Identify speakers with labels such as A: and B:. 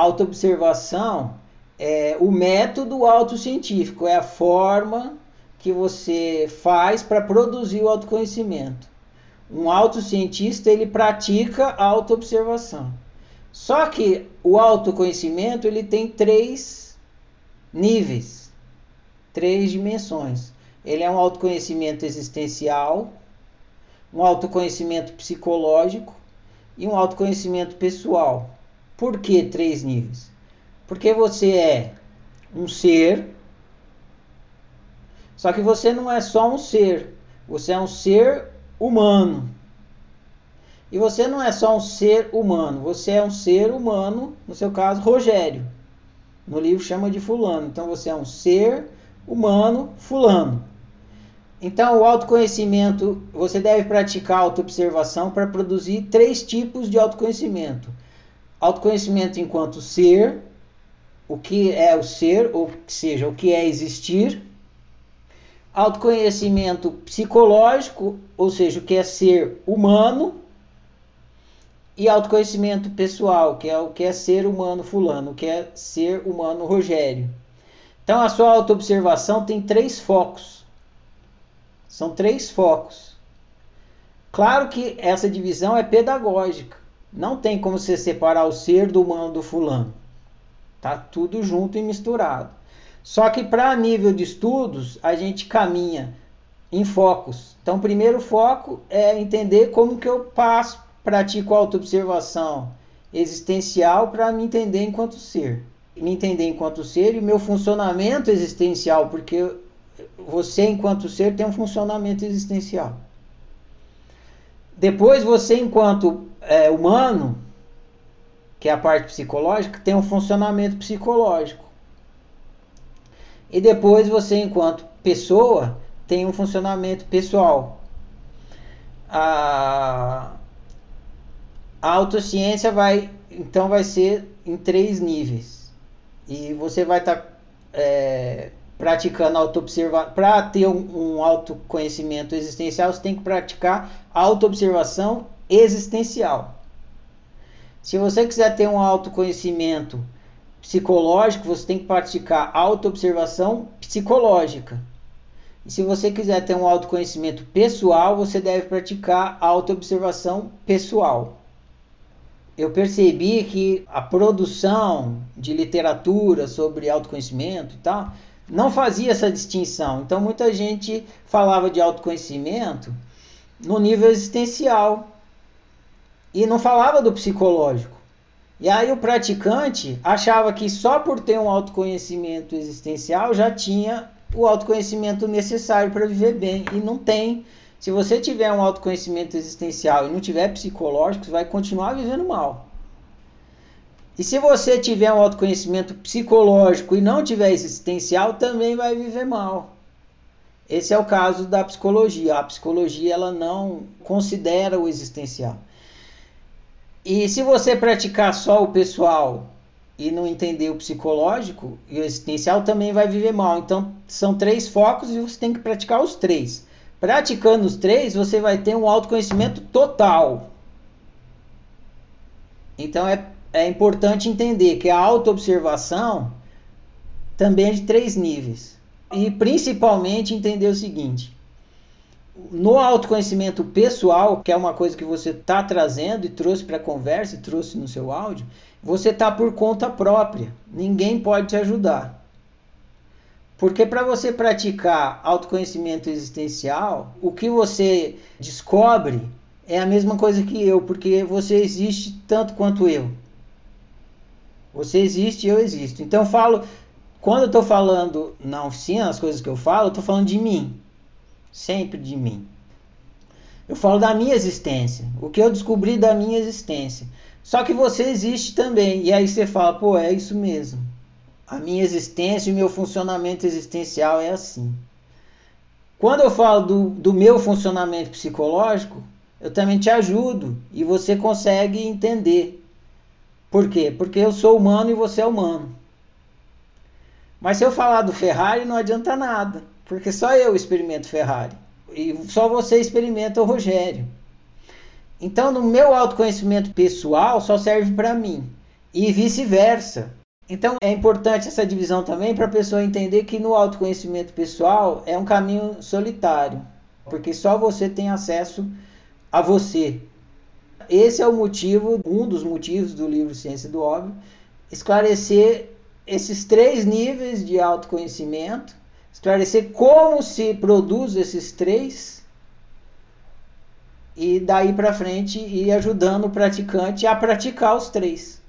A: autoobservação é o método autocientífico, é a forma que você faz para produzir o autoconhecimento. Um autocientista ele pratica a autoobservação. Só que o autoconhecimento ele tem três níveis, três dimensões. Ele é um autoconhecimento existencial, um autoconhecimento psicológico e um autoconhecimento pessoal. Por que três níveis? Porque você é um ser, só que você não é só um ser, você é um ser humano. E você não é só um ser humano, você é um ser humano, no seu caso, Rogério. No livro chama de Fulano. Então você é um ser humano, Fulano. Então, o autoconhecimento, você deve praticar autoobservação para produzir três tipos de autoconhecimento: autoconhecimento enquanto ser, o que é o ser, ou seja, o que é existir, autoconhecimento psicológico, ou seja, o que é ser humano, e autoconhecimento pessoal, que é o que é ser humano fulano, o que é ser humano Rogério. Então a sua autoobservação tem três focos. São três focos. Claro que essa divisão é pedagógica. Não tem como você separar o ser do humano do fulano. Tá tudo junto e misturado. Só que para nível de estudos, a gente caminha em focos. Então, o primeiro foco é entender como que eu passo, pratico autoobservação existencial para me entender enquanto ser. Me entender enquanto ser e meu funcionamento existencial, porque você enquanto ser tem um funcionamento existencial. Depois você enquanto é, humano, que é a parte psicológica, tem um funcionamento psicológico. E depois você, enquanto pessoa, tem um funcionamento pessoal. A, a autociência vai, então, vai ser em três níveis. E você vai estar tá, é, praticando autoobservação. Para ter um, um autoconhecimento existencial, você tem que praticar autoobservação existencial. Se você quiser ter um autoconhecimento psicológico, você tem que praticar autoobservação psicológica. E se você quiser ter um autoconhecimento pessoal, você deve praticar autoobservação pessoal. Eu percebi que a produção de literatura sobre autoconhecimento e tal não fazia essa distinção. Então muita gente falava de autoconhecimento no nível existencial e não falava do psicológico. E aí o praticante achava que só por ter um autoconhecimento existencial já tinha o autoconhecimento necessário para viver bem. E não tem. Se você tiver um autoconhecimento existencial e não tiver psicológico, você vai continuar vivendo mal. E se você tiver um autoconhecimento psicológico e não tiver existencial, também vai viver mal. Esse é o caso da psicologia. A psicologia ela não considera o existencial. E se você praticar só o pessoal e não entender o psicológico e o existencial, também vai viver mal. Então, são três focos e você tem que praticar os três. Praticando os três, você vai ter um autoconhecimento total. Então, é, é importante entender que a autoobservação também é de três níveis. E principalmente entender o seguinte: no autoconhecimento pessoal, que é uma coisa que você está trazendo e trouxe para a conversa e trouxe no seu áudio, você está por conta própria. Ninguém pode te ajudar. Porque para você praticar autoconhecimento existencial, o que você descobre é a mesma coisa que eu, porque você existe tanto quanto eu. Você existe e eu existo. Então falo, quando eu estou falando na oficina, as coisas que eu falo, eu estou falando de mim sempre de mim. Eu falo da minha existência, o que eu descobri da minha existência. Só que você existe também. E aí você fala, pô, é isso mesmo. A minha existência e o meu funcionamento existencial é assim. Quando eu falo do, do meu funcionamento psicológico, eu também te ajudo e você consegue entender. Por quê? Porque eu sou humano e você é humano. Mas se eu falar do Ferrari, não adianta nada porque só eu experimento Ferrari e só você experimenta o Rogério. Então, no meu autoconhecimento pessoal só serve para mim. e vice-versa. Então é importante essa divisão também para a pessoa entender que no autoconhecimento pessoal é um caminho solitário, porque só você tem acesso a você. Esse é o motivo, um dos motivos do livro Ciência do Óbvio, esclarecer esses três níveis de autoconhecimento, esclarecer como se produz esses três e daí para frente ir ajudando o praticante a praticar os três.